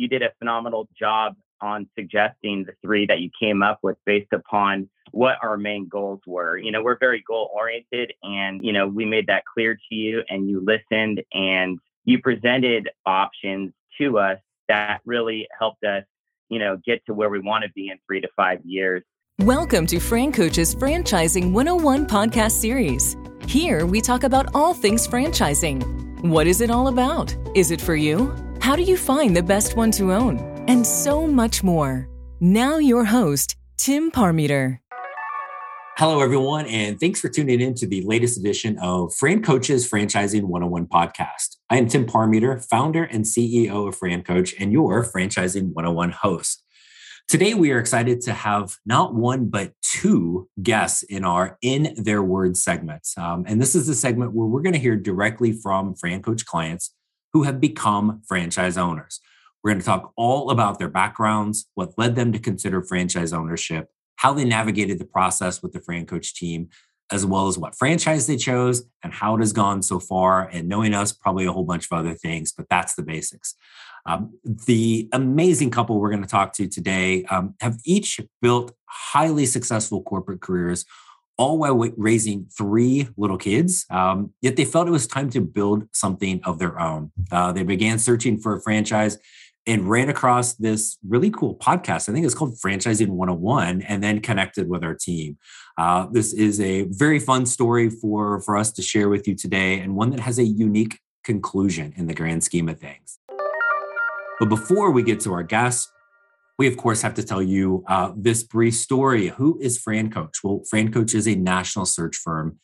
you did a phenomenal job on suggesting the three that you came up with based upon what our main goals were. You know, we're very goal oriented and, you know, we made that clear to you and you listened and you presented options to us that really helped us, you know, get to where we want to be in three to five years. Welcome to Fran Coach's Franchising 101 podcast series. Here we talk about all things franchising. What is it all about? Is it for you? How do you find the best one to own? and so much more. Now, your host, Tim Parmeter. Hello, everyone, and thanks for tuning in to the latest edition of Fran Coach's Franchising 101 podcast. I am Tim Parmeter, founder and CEO of Fran Coach, and your Franchising 101 host. Today, we are excited to have not one, but two guests in our In Their Words segment. Um, and this is the segment where we're going to hear directly from Fran Coach clients who have become franchise owners. We're going to talk all about their backgrounds, what led them to consider franchise ownership, how they navigated the process with the Fran Coach team, as well as what franchise they chose and how it has gone so far. And knowing us, probably a whole bunch of other things, but that's the basics. Um, the amazing couple we're going to talk to today um, have each built highly successful corporate careers, all while raising three little kids. Um, yet they felt it was time to build something of their own. Uh, they began searching for a franchise and ran across this really cool podcast. I think it's called Franchising 101, and then connected with our team. Uh, this is a very fun story for, for us to share with you today, and one that has a unique conclusion in the grand scheme of things. But before we get to our guests, we of course have to tell you uh, this brief story. Who is Fran Coach? Well, Fran Coach is a national search firm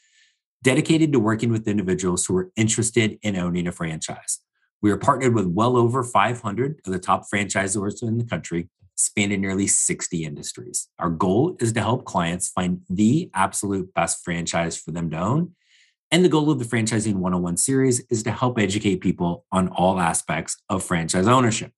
dedicated to working with individuals who are interested in owning a franchise. We are partnered with well over 500 of the top franchisors in the country, spanning nearly 60 industries. Our goal is to help clients find the absolute best franchise for them to own. And the goal of the Franchising 101 series is to help educate people on all aspects of franchise ownership.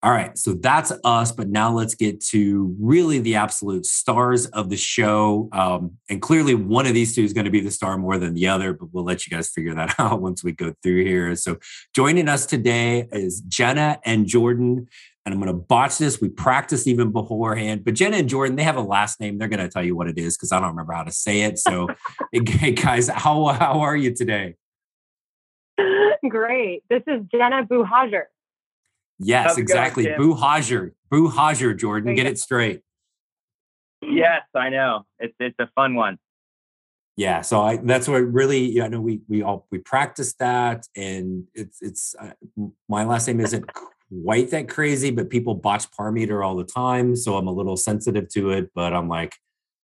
All right, so that's us. But now let's get to really the absolute stars of the show. Um, and clearly, one of these two is going to be the star more than the other, but we'll let you guys figure that out once we go through here. So, joining us today is Jenna and Jordan. And I'm going to botch this. We practiced even beforehand, but Jenna and Jordan, they have a last name. They're going to tell you what it is because I don't remember how to say it. So, hey, guys, how, how are you today? Great. This is Jenna Buhager. Yes, exactly. Going, Boo Hajer. Boo Hajer, Jordan. Get it straight. Yes, I know. It's it's a fun one. Yeah, so I that's what really you know we we all we practice that and it's it's uh, my last name isn't quite that crazy, but people botch Parmeter all the time, so I'm a little sensitive to it. But I'm like,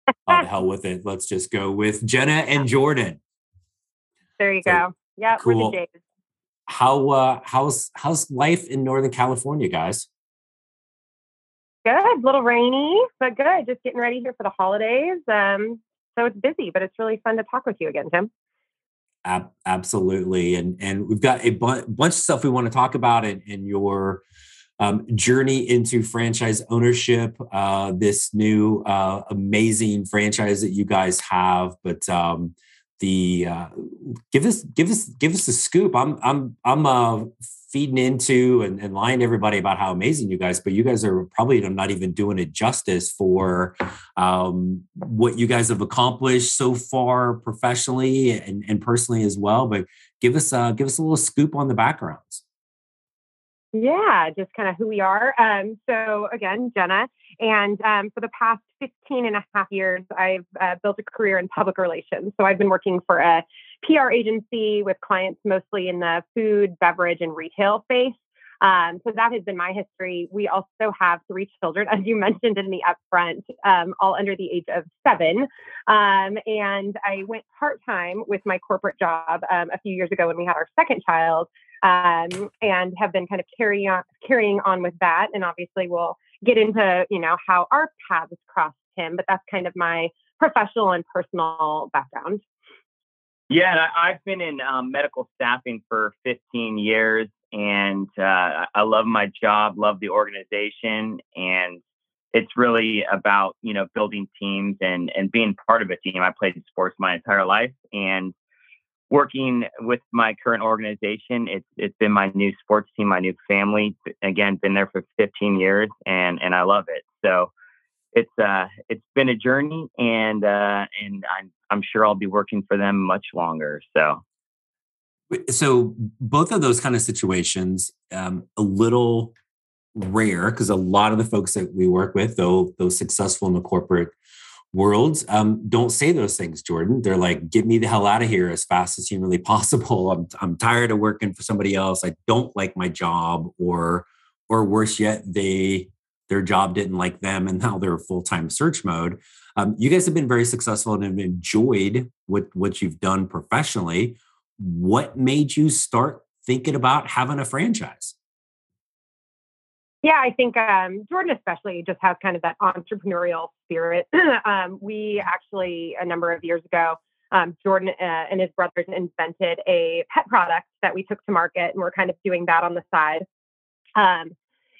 oh, the hell with it. Let's just go with Jenna and Jordan. There you so, go. Yeah, cool how uh, how's how's life in Northern California, guys? Good, a little rainy, but good. Just getting ready here for the holidays. Um, so it's busy, but it's really fun to talk with you again, Tim. Ab- absolutely, and and we've got a bu- bunch of stuff we want to talk about in, in your um, journey into franchise ownership. Uh, this new uh, amazing franchise that you guys have, but um, the uh, give us give us give us the scoop. I'm I'm I'm uh, feeding into and, and lying to everybody about how amazing you guys, but you guys are probably not even doing it justice for um, what you guys have accomplished so far professionally and, and personally as well. But give us uh, give us a little scoop on the backgrounds. Yeah, just kind of who we are. Um, so again, Jenna, and um, for the past 15 and a half years, I've uh, built a career in public relations. So I've been working for a PR agency with clients mostly in the food, beverage, and retail space. Um, so that has been my history. We also have three children, as you mentioned in the upfront, um, all under the age of seven. Um, and I went part time with my corporate job um, a few years ago when we had our second child, um, and have been kind of carrying on carrying on with that. And obviously, we'll get into you know how our paths crossed him, but that's kind of my professional and personal background. Yeah, I, have been in um, medical staffing for 15 years, and uh, I love my job, love the organization, and it's really about you know building teams and and being part of a team. I played sports my entire life, and working with my current organization, it's it's been my new sports team, my new family. Again, been there for 15 years, and and I love it. So it's uh it's been a journey, and uh, and I'm I'm sure I'll be working for them much longer. So. So both of those kind of situations, um, a little rare because a lot of the folks that we work with, though those successful in the corporate worlds um, don't say those things jordan they're like get me the hell out of here as fast as humanly possible I'm, I'm tired of working for somebody else i don't like my job or or worse yet they their job didn't like them and now they're full-time search mode um, you guys have been very successful and have enjoyed what what you've done professionally what made you start thinking about having a franchise yeah, I think um, Jordan especially just has kind of that entrepreneurial spirit. um, we actually a number of years ago, um, Jordan uh, and his brothers invented a pet product that we took to market, and we're kind of doing that on the side.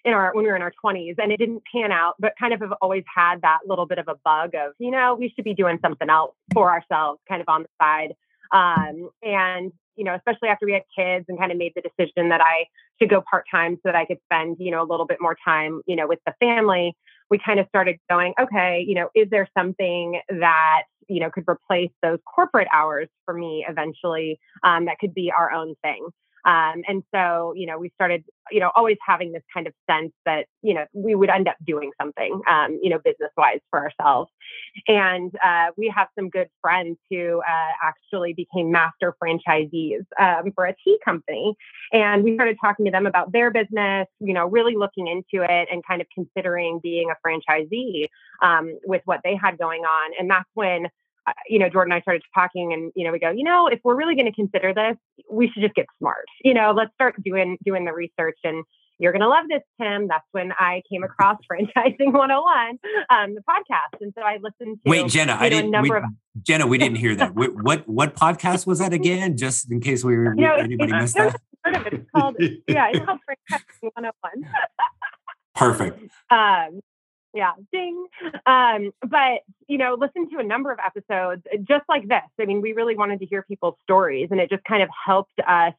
In our when we were in our 20s and it didn't pan out but kind of have always had that little bit of a bug of you know we should be doing something else for ourselves kind of on the side um, and you know, especially after we had kids and kind of made the decision that I should go part time so that I could spend, you know, a little bit more time, you know, with the family, we kind of started going, okay, you know, is there something that, you know, could replace those corporate hours for me eventually um, that could be our own thing? Um, and so, you know, we started, you know, always having this kind of sense that, you know, we would end up doing something, um, you know, business wise for ourselves. And uh, we have some good friends who uh, actually became master franchisees um, for a tea company. And we started talking to them about their business, you know, really looking into it and kind of considering being a franchisee um, with what they had going on. And that's when you know, Jordan and I started talking and, you know, we go, you know, if we're really going to consider this, we should just get smart. You know, let's start doing doing the research and you're going to love this, Tim. That's when I came across Franchising 101, um, the podcast. And so I listened to Wait, Jenna, I didn't we, of, Jenna, we didn't hear that. what, what what podcast was that again? Just in case we were you know, anybody missed that. It's called yeah, it's called Franchising 101. Perfect. Um, yeah ding. Um, but you know listen to a number of episodes uh, just like this. I mean we really wanted to hear people's stories and it just kind of helped us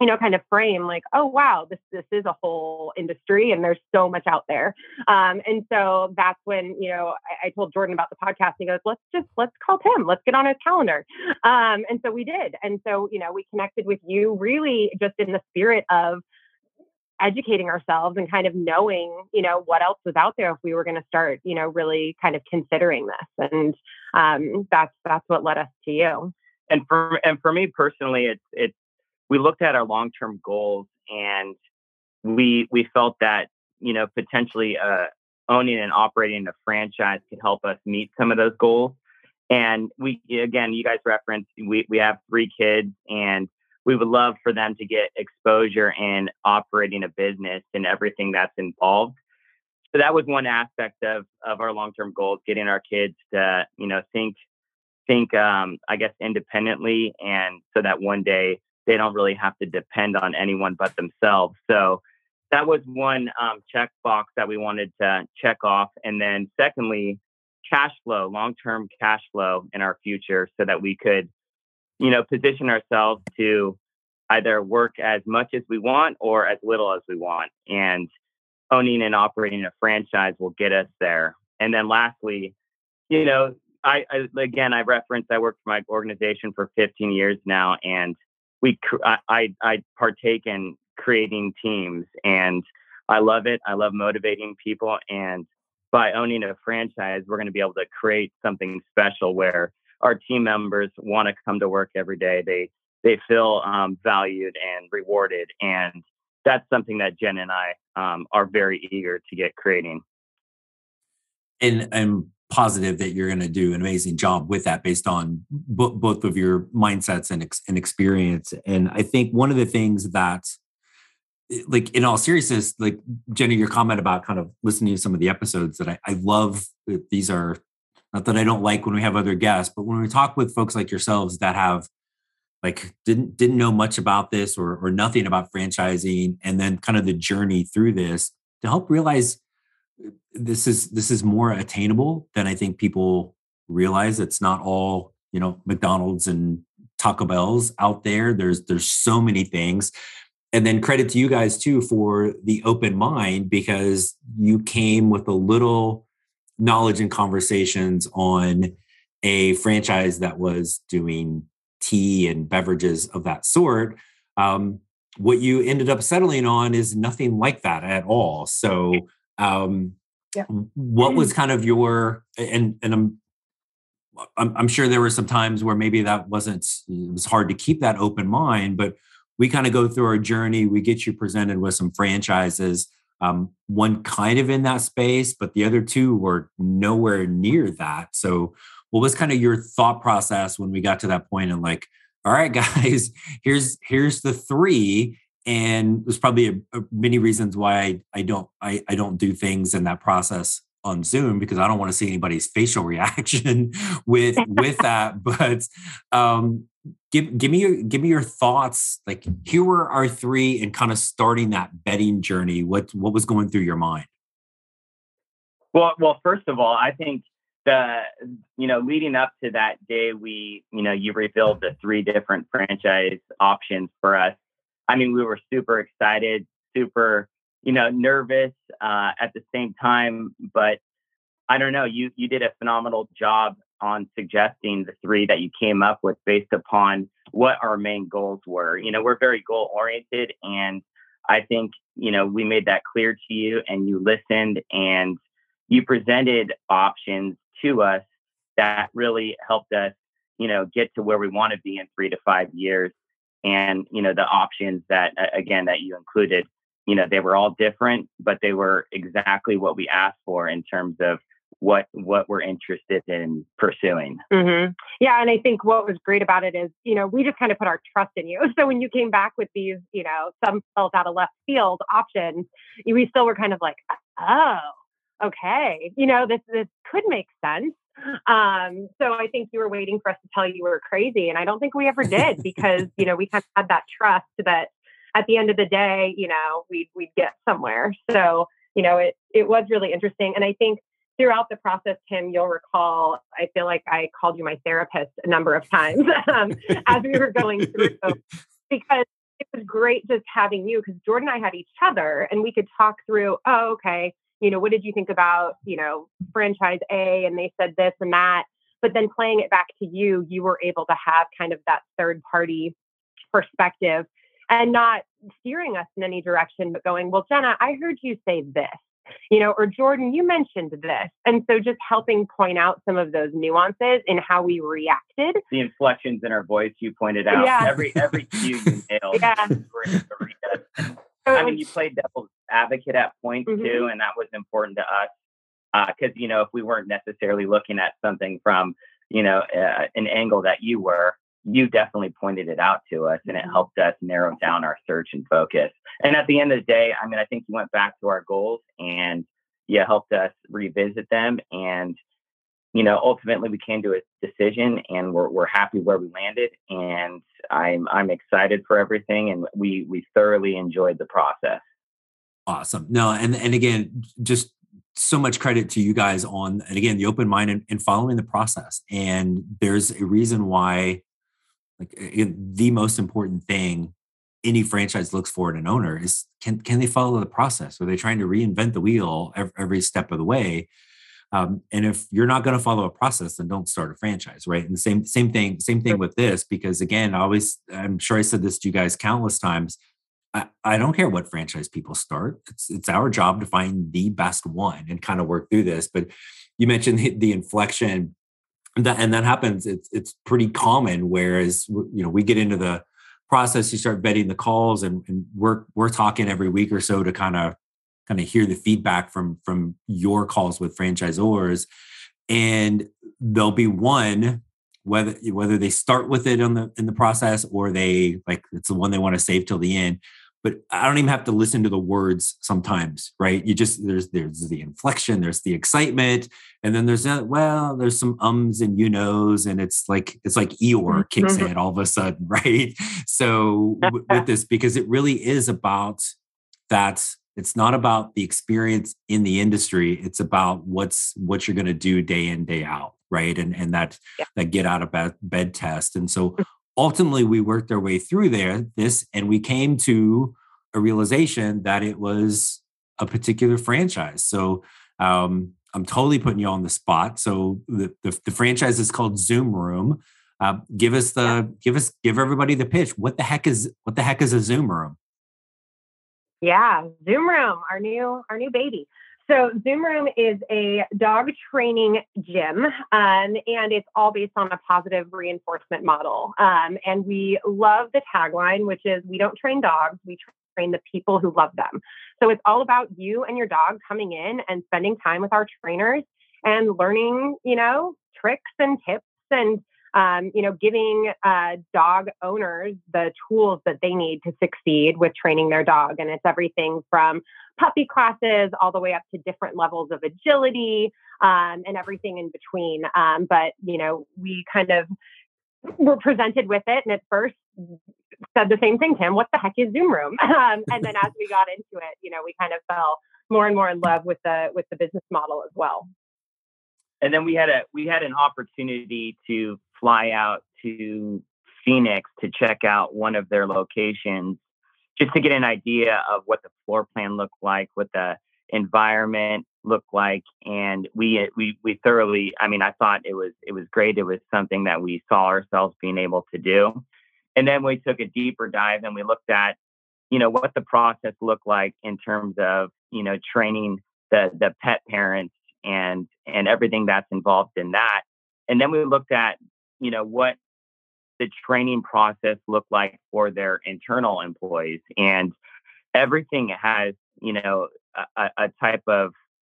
you know kind of frame like oh wow this this is a whole industry and there's so much out there. Um, and so that's when you know I, I, told jordan about the podcast. And he goes let's just let's call tim. Let's get on his calendar. Um, and so we did. And so you know we connected with you really just in the spirit of educating ourselves and kind of knowing, you know, what else was out there if we were going to start, you know, really kind of considering this. And um, that's that's what led us to you. And for and for me personally, it's it's we looked at our long term goals and we we felt that you know potentially uh, owning and operating a franchise could help us meet some of those goals. And we again, you guys referenced we we have three kids and we would love for them to get exposure in operating a business and everything that's involved. So that was one aspect of of our long term goals, getting our kids to you know think think um, I guess independently, and so that one day they don't really have to depend on anyone but themselves. So that was one um, checkbox that we wanted to check off, and then secondly, cash flow, long term cash flow in our future, so that we could you know, position ourselves to either work as much as we want or as little as we want. And owning and operating a franchise will get us there. And then lastly, you know, I, I again, I referenced I worked for my organization for 15 years now, and we I I partake in creating teams, and I love it. I love motivating people, and by owning a franchise, we're going to be able to create something special where our team members want to come to work every day. They they feel um, valued and rewarded, and that's something that Jen and I um, are very eager to get creating. And I'm positive that you're going to do an amazing job with that, based on both of your mindsets and ex- and experience. And I think one of the things that eh, like in all seriousness, like Jenny, your comment about kind of listening to some of the episodes that I, I love. These are not that I don't like when we have other guests, but when we talk with folks like yourselves that have like didn't didn't know much about this or or nothing about franchising and then kind of the journey through this to help realize uh, this is this is more attainable than I think people realize. It's not all, you know, McDonald's and Taco Bell's out there. There's there's so many things. And then credit to you guys too for the open mind because you came with a little knowledge and conversations on a franchise that was doing tea and beverages of that sort. Um, what you ended up settling on is nothing like that at all. So, um, yeah. what was kind of your and and I'm, I'm I'm sure there were some times where maybe that wasn't it was hard to keep that open mind, but we kind of go through our journey. We get you presented with some franchises. Um, one kind of in that space, but the other two were nowhere near that. So, what was kind of your thought process when we got to that point and like, all right, guys, here's here's the three, and there's probably a, a many reasons why I, I don't I, I don't do things in that process on Zoom because I don't want to see anybody's facial reaction with with that. But um, give give me your give me your thoughts. Like here were our three, and kind of starting that betting journey. What what was going through your mind? Well, well, first of all, I think the you know leading up to that day, we you know you revealed the three different franchise options for us. I mean, we were super excited, super you know nervous uh, at the same time, but I don't know. You you did a phenomenal job on suggesting the three that you came up with based upon what our main goals were. You know, we're very goal oriented, and I think you know we made that clear to you, and you listened, and you presented options to us that really helped us, you know, get to where we want to be in three to five years. And you know, the options that again that you included, you know, they were all different, but they were exactly what we asked for in terms of what what we're interested in pursuing. Mm-hmm. Yeah, and I think what was great about it is, you know, we just kind of put our trust in you. So when you came back with these, you know, some felt out of left field options, we still were kind of like, oh, okay, you know, this this could make sense. Um, so I think you were waiting for us to tell you we were crazy, and I don't think we ever did because you know we kind of had that trust that at the end of the day, you know, we'd we'd get somewhere. So you know, it it was really interesting, and I think throughout the process, Tim, you'll recall, I feel like I called you my therapist a number of times um, as we were going through because it was great just having you because Jordan and I had each other and we could talk through, oh, okay, you know, what did you think about, you know, franchise A? And they said this and that. But then playing it back to you, you were able to have kind of that third party perspective and not steering us in any direction, but going, well, Jenna, I heard you say this you know, or Jordan, you mentioned this. And so just helping point out some of those nuances in how we reacted. The inflections in our voice you pointed out. Yeah. Every every cue you nailed. Yeah. I mean, you played devil's advocate at points mm-hmm. too, and that was important to us because uh, you know if we weren't necessarily looking at something from you know uh, an angle that you were, you definitely pointed it out to us and it mm-hmm. helped us narrow down our search and focus. And at the end of the day, I mean, I think you went back to our goals and you helped us revisit them. And, you know, ultimately we came to a decision and we're, we're happy where we landed. And I'm, I'm excited for everything. And we, we thoroughly enjoyed the process. Awesome. No, and, and again, just so much credit to you guys on, and again, the open mind and, and following the process. And there's a reason why like the most important thing any franchise looks for in an owner is can can they follow the process? Are they trying to reinvent the wheel every, every step of the way? Um, and if you're not going to follow a process, then don't start a franchise, right? And same same thing same thing with this because again, I always I'm sure I said this to you guys countless times. I, I don't care what franchise people start. It's it's our job to find the best one and kind of work through this. But you mentioned the, the inflection that, and that happens. It's it's pretty common whereas you know we get into the process you start vetting the calls and, and we're we're talking every week or so to kind of kind of hear the feedback from from your calls with franchisors. And there'll be one whether whether they start with it in the in the process or they like it's the one they want to save till the end but I don't even have to listen to the words sometimes, right? You just there's there's the inflection, there's the excitement, and then there's that well, there's some ums and you knows, and it's like it's like Eeyore kicks mm-hmm. in all of a sudden, right? So w- with this, because it really is about that. It's not about the experience in the industry. It's about what's what you're going to do day in day out, right? And and that yeah. that get out of bed, bed test. And so mm ultimately we worked our way through there this and we came to a realization that it was a particular franchise. So um, i'm totally putting you on the spot. So the, the, the franchise is called zoom room. Uh, give us the yeah. give us give everybody the pitch. What the heck is what the heck is a zoom room? Yeah zoom room our new our new baby so Zoom Room is a dog training gym, um, and it's all based on a positive reinforcement model. Um, and we love the tagline, which is "We don't train dogs, we train the people who love them." So it's all about you and your dog coming in and spending time with our trainers and learning, you know, tricks and tips and um, you know, giving uh, dog owners the tools that they need to succeed with training their dog. And it's everything from puppy classes all the way up to different levels of agility um, and everything in between. Um, but, you know, we kind of were presented with it. And at first, said the same thing, Tim, what the heck is Zoom Room? Um, and then as we got into it, you know, we kind of fell more and more in love with the with the business model as well. And then we had a we had an opportunity to fly out to Phoenix to check out one of their locations just to get an idea of what the floor plan looked like, what the environment looked like and we uh, we we thoroughly i mean i thought it was it was great. It was something that we saw ourselves being able to do. And then we took a deeper dive and we looked at you know what the process looked like in terms of you know training the the pet parents and and everything that's involved in that. And then we looked at you know what the training process look like for their internal employees and everything has you know a, a, type of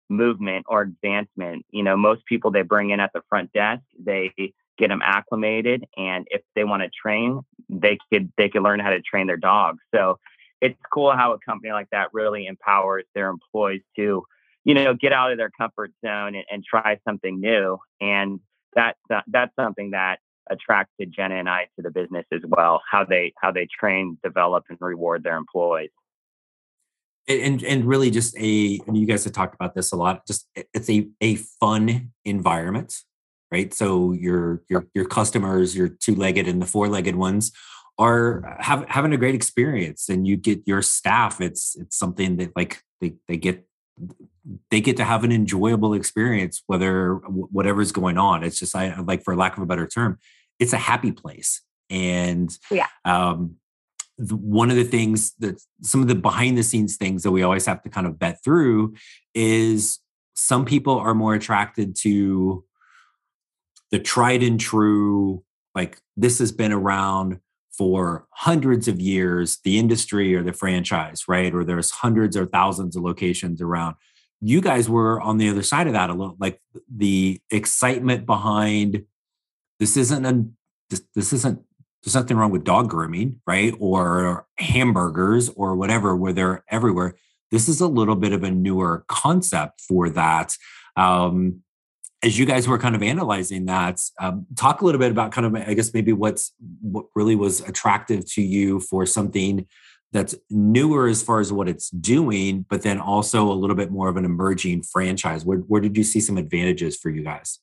movement or advancement you know most people they bring in at the front desk they get them acclimated and if they want to train they could they could learn how to train their dogs so it's cool how a company like that really empowers their employees to you know get out of their comfort zone and, and try something new and that, that that's something that attracted Jenna and I to the business as well. How they how they train, develop, and reward their employees. And and really just a and you guys have talked about this a lot. Just it's a a fun environment, right? So your your your customers, your two legged and the four legged ones are have, having a great experience and you get your staff it's it's something that like they, they get they get to have an enjoyable experience whether whatever's going on it's just i like for lack of a better term it's a happy place. And yeah. um, one of the things that some of the behind the scenes things that we always have to kind of bet through is some people are more attracted to the tried and true like this has been around for hundreds of years the industry or the franchise right? Or there's hundreds or thousands of locations around. You guys were on the other side of that a little like the excitement behind this isn't a this, this isn't there's nothing wrong with dog grooming right or hamburgers or whatever where they're everywhere this is a little bit of a newer concept for that um, as you guys were kind of analyzing that um, talk a little bit about kind of i guess maybe what's what really was attractive to you for something that's newer as far as what it's doing, but then also a little bit more of an emerging franchise? Where, where did you see some advantages for you guys?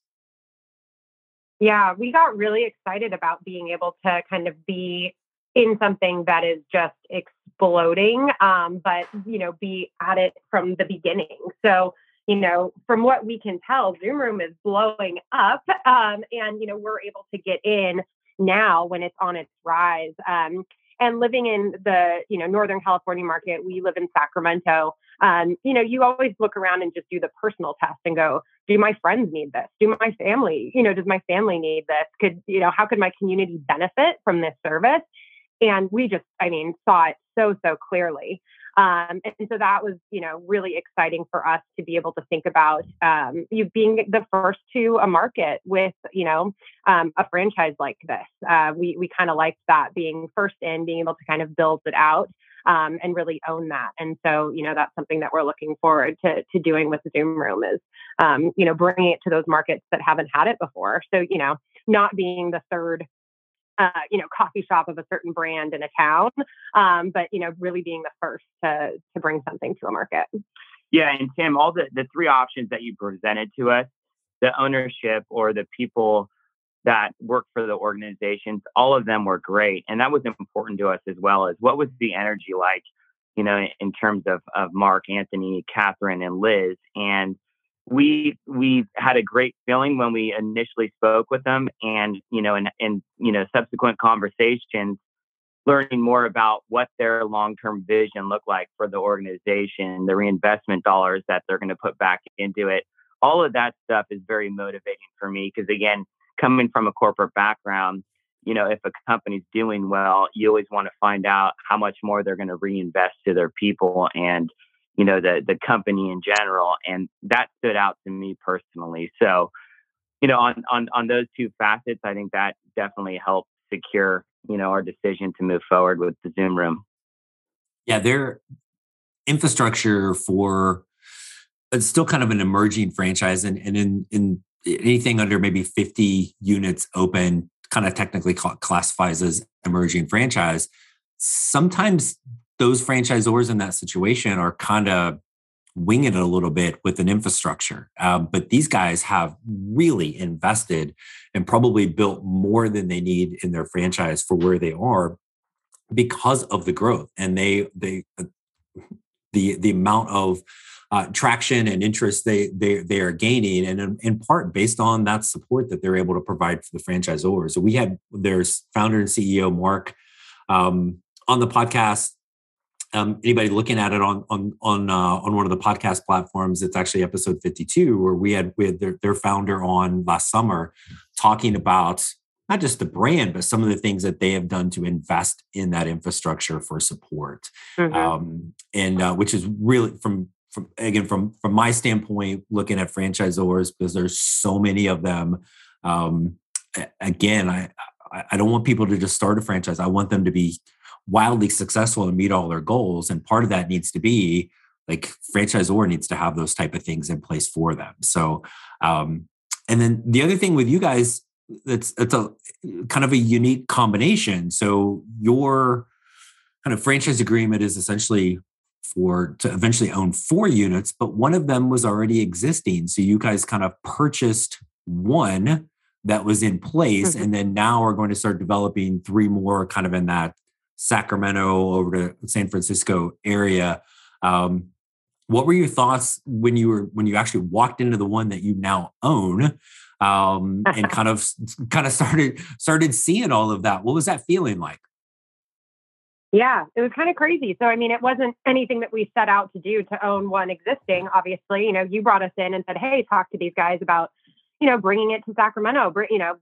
Yeah, we got really excited about being able to kind of be in something that is just exploding, um, but you know, be at it from the beginning. So, you know, from what we can tell, Zoom Room is blowing up, um, and you know, we're able to get in now when it's on its rise. Um, and living in the you know northern california market we live in sacramento um, you know you always look around and just do the personal test and go do my friends need this? Do my family you know does my family need this? Could you know how could my community benefit from this service? And we just i mean saw it so so clearly um, and so that was, you know, really exciting for us to be able to think about um, you being the first to a market with, you know, um, a franchise like this. Uh, we we kind of liked that being first in, being able to kind of build it out. Um, and really own that. And so, you know, that's something that we're looking forward to, to doing with Zoom Room is, um, you know, bringing it to those markets that haven't had it before. So, you know, not being the third uh, you know, coffee shop of a certain brand in a town, um, but you know, really being the first to to bring something to a market. Yeah, and Tim, all the the three options that you presented to us, the ownership or the people that work for the organizations, all of them were great. And that was important to us as well as what was the energy like, you know, in terms of, of Mark, Anthony, Catherine, and Liz. And we we had a great feeling when we initially spoke with them and you know and and you know subsequent conversations learning more about what their long-term vision looked like for the organization the reinvestment dollars that they're going to put back into it. All of that stuff is very motivating for me because again coming from a corporate background you know if a company's doing well you always want to find out how much more they're going to reinvest to their people and you know the the company in general and that stood out to me personally. So you know on on on those two facets i think that definitely helped secure you know our decision to move forward with the zoom room. Yeah their infrastructure for it's still kind of an emerging franchise and, and in in anything under maybe 50 units open kind of technically classifies as emerging franchise. Sometimes those franchisors in that situation are kind of winging it a little bit with an infrastructure. Um, but these guys have really invested and probably built more than they need in their franchise for where they are because of the growth and they they uh, the the amount of uh, traction and interest they they they are gaining, and in, in, part based on that support that they're able to provide for the franchisors. So we had there's founder and CEO Mark um, on the podcast um, anybody looking at it on on on uh, on one of the podcast platforms, it's actually episode 52, where we had we had their, their founder on last summer talking about not just the brand, but some of the things that they have done to invest in that infrastructure for support, mm-hmm. um, and uh, which is really from from again from from my standpoint, looking at franchisors because there's so many of them. Um, again, I I don't want people to just start a franchise. I want them to be wildly successful and meet all their goals and part of that needs to be like franchisor needs to have those type of things in place for them. So um and then the other thing with you guys that's it's a kind of a unique combination. So your kind of franchise agreement is essentially for to eventually own four units but one of them was already existing. So you guys kind of purchased one that was in place mm-hmm. and then now we're going to start developing three more kind of in that Sacramento over to San Francisco area. Um, what were your thoughts when you were when you actually walked into the one that you now own um, and kind of kind of started started seeing all of that? What was that feeling like? Yeah, it was kind of crazy. So, I mean, it wasn't anything that we set out to do to own one existing. Obviously, you know, you brought us in and said, "Hey, talk to these guys about you know, bringing it to Sacramento, you know,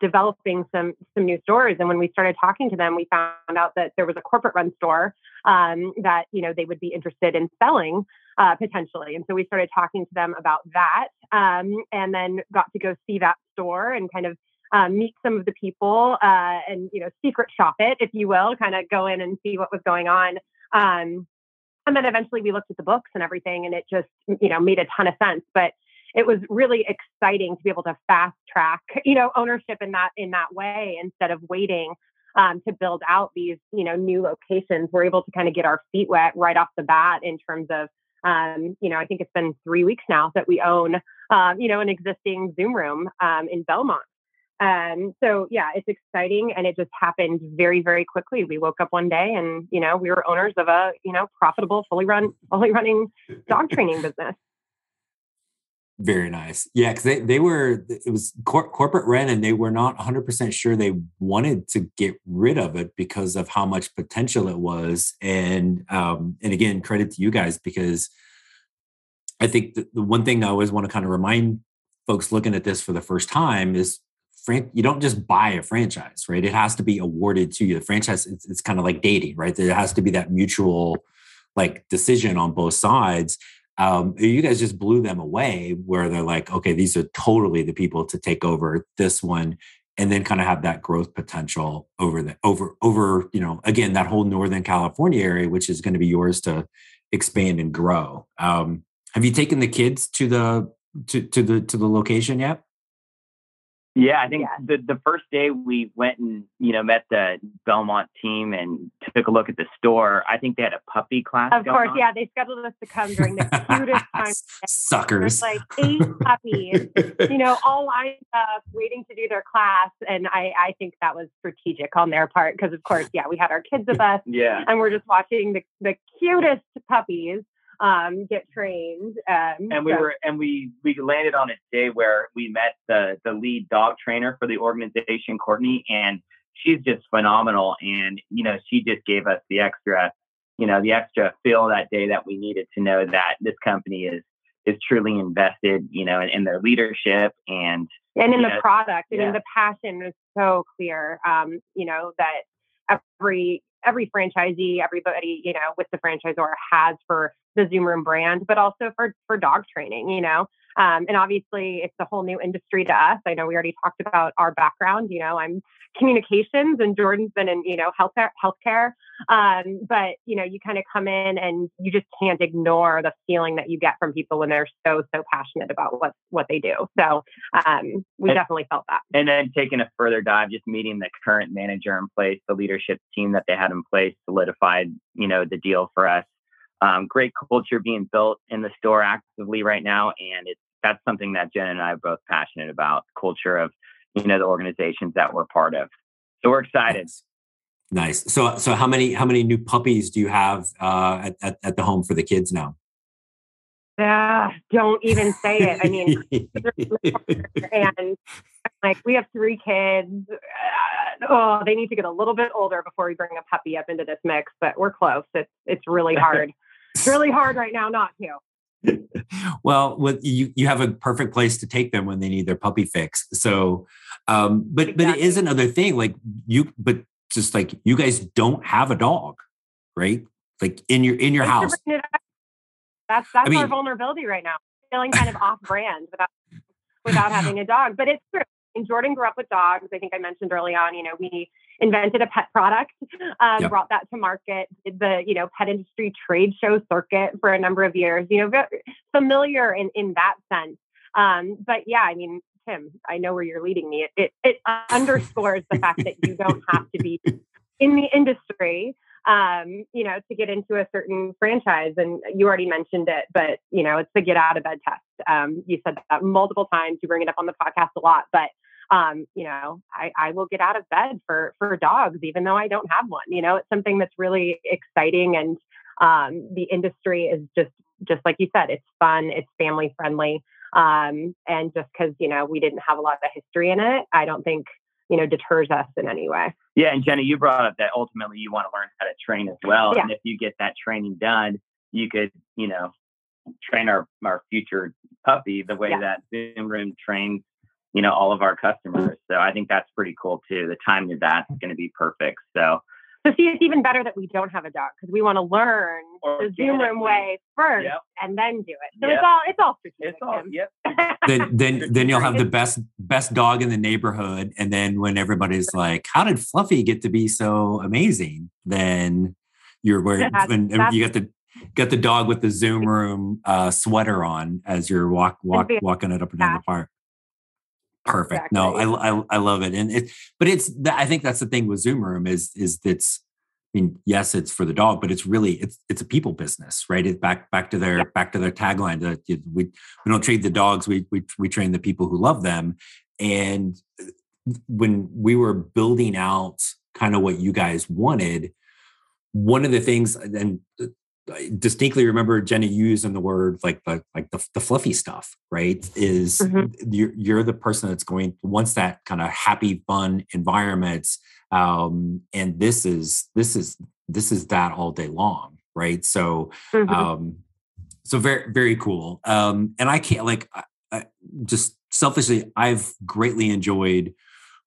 developing some some new stores. And when we started talking to them, we found out that there was a corporate run store um, that you know they would be interested in selling uh, potentially. And so we started talking to them about that, um, and then got to go see that store and kind of um, meet some of the people uh, and you know secret shop it, if you will, kind of go in and see what was going on. Um, and then eventually we looked at the books and everything, and it just you know made a ton of sense. But it was really exciting to be able to fast track, you know, ownership in that in that way instead of waiting um, to build out these, you know, new locations. We're able to kind of get our feet wet right off the bat in terms of, um, you know, I think it's been three weeks now that we own, um, you know, an existing Zoom room um, in Belmont. Um, so yeah, it's exciting and it just happened very, very quickly. We woke up one day and, you know, we were owners of a, you know, profitable, fully run, fully running dog training business. Very nice. Yeah, because they, they were, it was cor- corporate rent and they were not 100% sure they wanted to get rid of it because of how much potential it was. And, um, and again, credit to you guys because I think the, one thing I always want to kind of remind folks looking at this for the first time is fran- you don't just buy a franchise, right? It has to be awarded to you. The franchise, it's, it's kind of like dating, right? There has to be that mutual like decision on both sides um, you guys just blew them away where they're like, okay, these are totally the people to take over this one and then kind of have that growth potential over the over over you know again that whole northern california area which is going to be yours to expand and grow. Um, have you taken the kids to the to, to the to the location yet Yeah, I think yeah. the the first day we went and you know met the Belmont team and took a look at the store. I think they had a puppy class. Of course, on. yeah, they scheduled us to come during the cutest time. Suckers, like eight puppies, you know, all lined up waiting to do their class, and I I think that was strategic on their part because of course, yeah, we had our kids with us, yeah, and we're just watching the the cutest puppies um, get trained. Um, and we so. were and we we landed on a day where we met the the lead dog trainer for the organization, Courtney, and she's just phenomenal. And you know, she just gave us the extra, you know, the extra feel that day that we needed to know that this company is is truly invested, you know, in, in their leadership and and in the know, product. I yeah. mean, the passion is so clear. Um, you know that every every franchisee, everybody, you know, with the franchisor has for the Zoom Room brand, but also for for dog training, you know. Um, and obviously, it's a whole new industry to us. I know we already talked about our background. You know, I'm communications, and Jordan's been in you know healthcare. Healthcare, um, but you know, you kind of come in and you just can't ignore the feeling that you get from people when they're so so passionate about what what they do. So um, we and, definitely felt that. And then taking a further dive, just meeting the current manager in place, the leadership team that they had in place, solidified you know the deal for us um, great culture being built in the store actively right now, and it's that's something that Jen and I are both passionate about. Culture of you know the organizations that we're part of, so we're excited. Nice. nice. So so how many how many new puppies do you have uh, at, at at the home for the kids now? Yeah, don't even say it. I mean, and like we have three kids. Uh, oh, they need to get a little bit older before we bring a puppy up into this mix, but we're close. It's it's really hard. It's really hard right now not to. well, with you, you have a perfect place to take them when they need their puppy fix. So, um, but exactly. but it is another thing. Like you, but just like you guys don't have a dog, right? Like in your in your house. That's that's I mean, our vulnerability right now. Feeling kind of off brand without without having a dog, but it's true. And Jordan grew up with dogs. I think I mentioned early on, you know, we invented a pet product, um, yep. brought that to market, did the, you know, pet industry trade show circuit for a number of years, you know, familiar in, in that sense. Um, but yeah, I mean, Tim, I know where you're leading me. It, it, it underscores the fact that you don't have to be in the industry um, you know, to get into a certain franchise. And you already mentioned it, but you know, it's the get out of bed test. Um, you said that multiple times. You bring it up on the podcast a lot, but um, you know, I, I will get out of bed for for dogs, even though I don't have one. You know, it's something that's really exciting, and um, the industry is just just like you said, it's fun, it's family friendly. Um, and just because you know we didn't have a lot of history in it, I don't think you know deters us in any way. Yeah, and Jenny, you brought up that ultimately you want to learn how to train as well, yeah. and if you get that training done, you could you know train our our future puppy the way yeah. that Zoom Room trains you know all of our customers. So I think that's pretty cool too. The timing of that's going to be perfect. So so see, it's even better that we don't have a dog because we want to learn the Zoom room way first yep. and then do it. So yep. it's all it's all strategic. It's all, yep. then then then you'll have the best best dog in the neighborhood, and then when everybody's like, "How did Fluffy get to be so amazing?" Then you're wearing when you got the got the dog with the Zoom room uh, sweater on as you're walk walk walking it up and down the park. Perfect. Exactly. No, I, I, I love it, and it. But it's I think that's the thing with Zoom Room is is it's. I mean, yes, it's for the dog, but it's really it's it's a people business, right? It's back back to their back to their tagline that we we don't trade the dogs, we we we train the people who love them. And uh, when we were building out kind of what you guys wanted, one of the things, and uh, I distinctly remember Jenny using the word like the like the, the fluffy stuff, right? Is mm-hmm. you're, you're the person that's going wants that kind of happy, fun environment. Um, and this is this is this is that all day long, right? So mm-hmm. um, so very very cool. Um, and I can't like I, I just selfishly, I've greatly enjoyed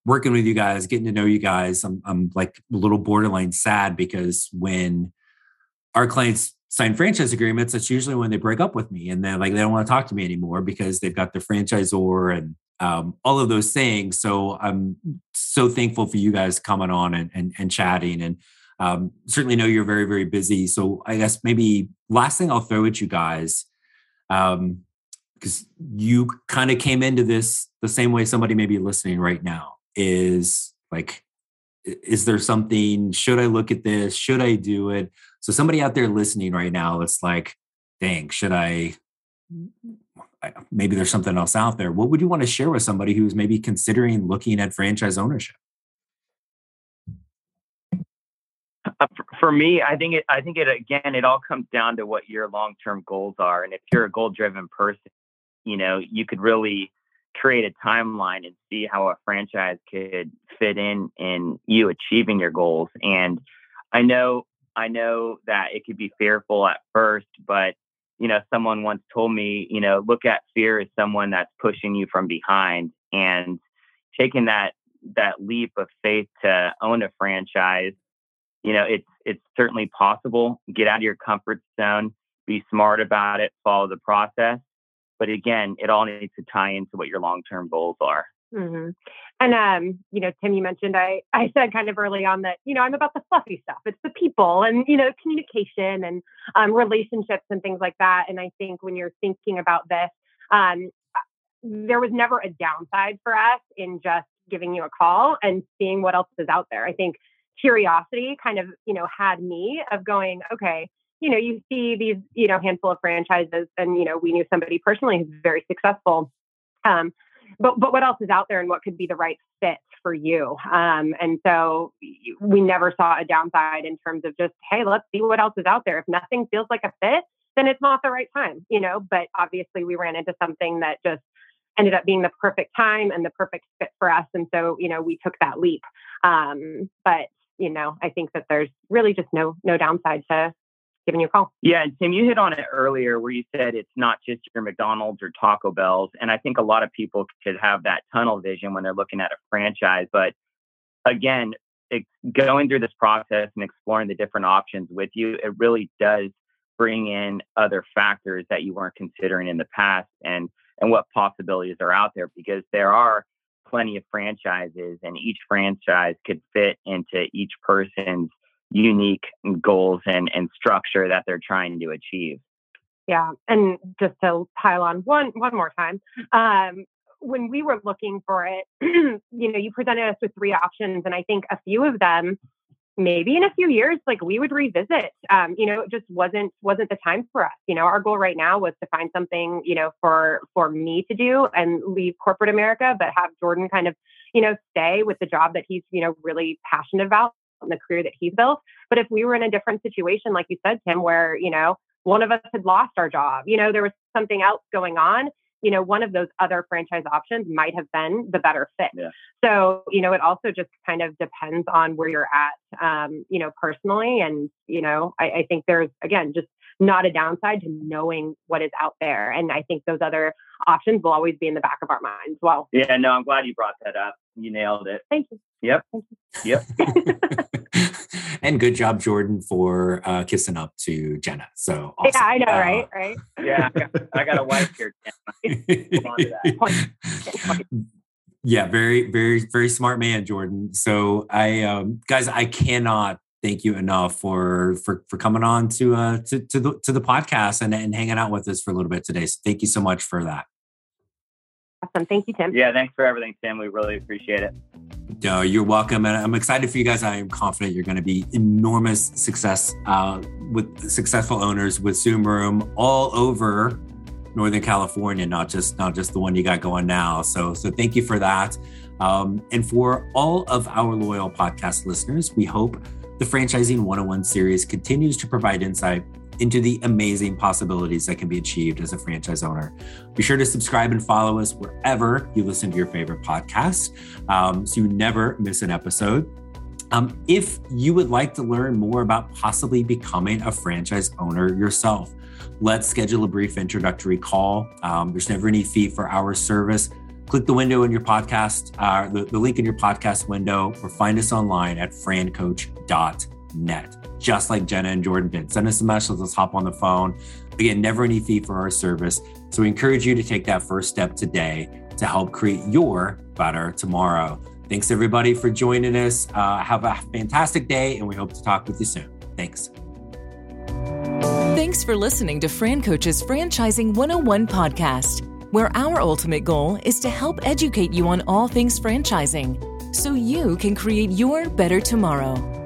working with you guys, getting to know you guys. I'm I'm like a little borderline sad because when our clients sign franchise agreements, that's usually when they break up with me and then like they don't want to talk to me anymore because they've got their franchisor and um, all of those things. So I'm so thankful for you guys coming on and and, and chatting and um, certainly know you're very very busy. So I guess maybe last thing I'll throw at you guys. Um, because you kind of came into this the same way somebody may be listening right now is like is there something should i look at this should i do it so somebody out there listening right now it's like dang should i maybe there's something else out there what would you want to share with somebody who's maybe considering looking at franchise ownership uh, for me i think it i think it again it all comes down to what your long-term goals are and if you're a goal driven person you know you could really create a timeline and see how a franchise could fit in in you achieving your goals. And I know I know that it could be fearful at first, but you know, someone once told me, you know, look at fear as someone that's pushing you from behind and taking that that leap of faith to own a franchise, you know, it's it's certainly possible. Get out of your comfort zone, be smart about it, follow the process, but again, it all needs to tie into what your long term goals are. Mm-hmm. And um, you know, Tim, you mentioned I I said kind of early on that you know I'm about the fluffy stuff. It's the people and you know communication and um, relationships and things like that. And I think when you're thinking about this, um, there was never a downside for us in just giving you a call and seeing what else is out there. I think curiosity kind of you know had me of going okay you know, you see these, you know, handful of franchises, and you know, we knew somebody personally who's very successful. Um, but but what else is out there, and what could be the right fit for you? Um, and so we never saw a downside in terms of just, hey, let's see what else is out there. If nothing feels like a fit, then it's not the right time, you know. But obviously, we ran into something that just ended up being the perfect time and the perfect fit for us, and so you know, we took that leap. Um, but you know, I think that there's really just no no downside to giving you a call. Yeah, and Tim, you hit on it earlier where you said it's not just your McDonald's or Taco Bells. And I think a lot of people could have that tunnel vision when they're looking at a franchise. But again, it, going through this process and exploring the different options with you, it really does bring in other factors that you weren't considering in the past and and what possibilities are out there because there are plenty of franchises and each franchise could fit into each person's unique goals and, and structure that they're trying to achieve. Yeah. And just to pile on one one more time, um, when we were looking for it, you know, you presented us with three options, and I think a few of them, maybe in a few years, like we would revisit. Um, you know, it just wasn't wasn't the time for us. You know, our goal right now was to find something, you know, for for me to do and leave corporate America, but have Jordan kind of, you know, stay with the job that he's, you know, really passionate about and the career that he's built. But if we were in a different situation, like you said, Tim, where, you know, one of us had lost our job, you know, there was something else going on, you know, one of those other franchise options might have been the better fit. Yeah. So, you know, it also just kind of depends on where you're at, um, you know, personally. And, you know, I, I think there's, again, just not a downside to knowing what is out there. And I think those other options will always be in the back of our minds. Well, yeah, no, I'm glad you brought that up. You nailed it. Thank you. Yep. Thank you. Yep. and good job, Jordan, for uh, kissing up to Jenna. So awesome. yeah, I know, uh, right? Right. Yeah, I got, I got a wife here. yeah, very, very, very smart man, Jordan. So I, um, guys, I cannot thank you enough for for for coming on to uh to to the to the podcast and and hanging out with us for a little bit today. So thank you so much for that. Awesome. Thank you, Tim. Yeah, thanks for everything, Tim. We really appreciate it. No, you're welcome. And I'm excited for you guys. I am confident you're going to be enormous success uh, with successful owners with Zoom Room all over Northern California, not just not just the one you got going now. So so thank you for that. Um, and for all of our loyal podcast listeners, we hope the Franchising 101 series continues to provide insight into the amazing possibilities that can be achieved as a franchise owner. Be sure to subscribe and follow us wherever you listen to your favorite podcast um, so you never miss an episode. Um, if you would like to learn more about possibly becoming a franchise owner yourself, let's schedule a brief introductory call. Um, there's never any fee for our service. Click the window in your podcast, uh, the, the link in your podcast window, or find us online at francoach.net just like Jenna and Jordan did. Send us a message. Let's hop on the phone. Again, never any fee for our service. So we encourage you to take that first step today to help create your better tomorrow. Thanks everybody for joining us. Uh, have a fantastic day, and we hope to talk with you soon. Thanks. Thanks for listening to Fran Coach's Franchising 101 podcast. where our ultimate goal is to help educate you on all things franchising so you can create your better tomorrow.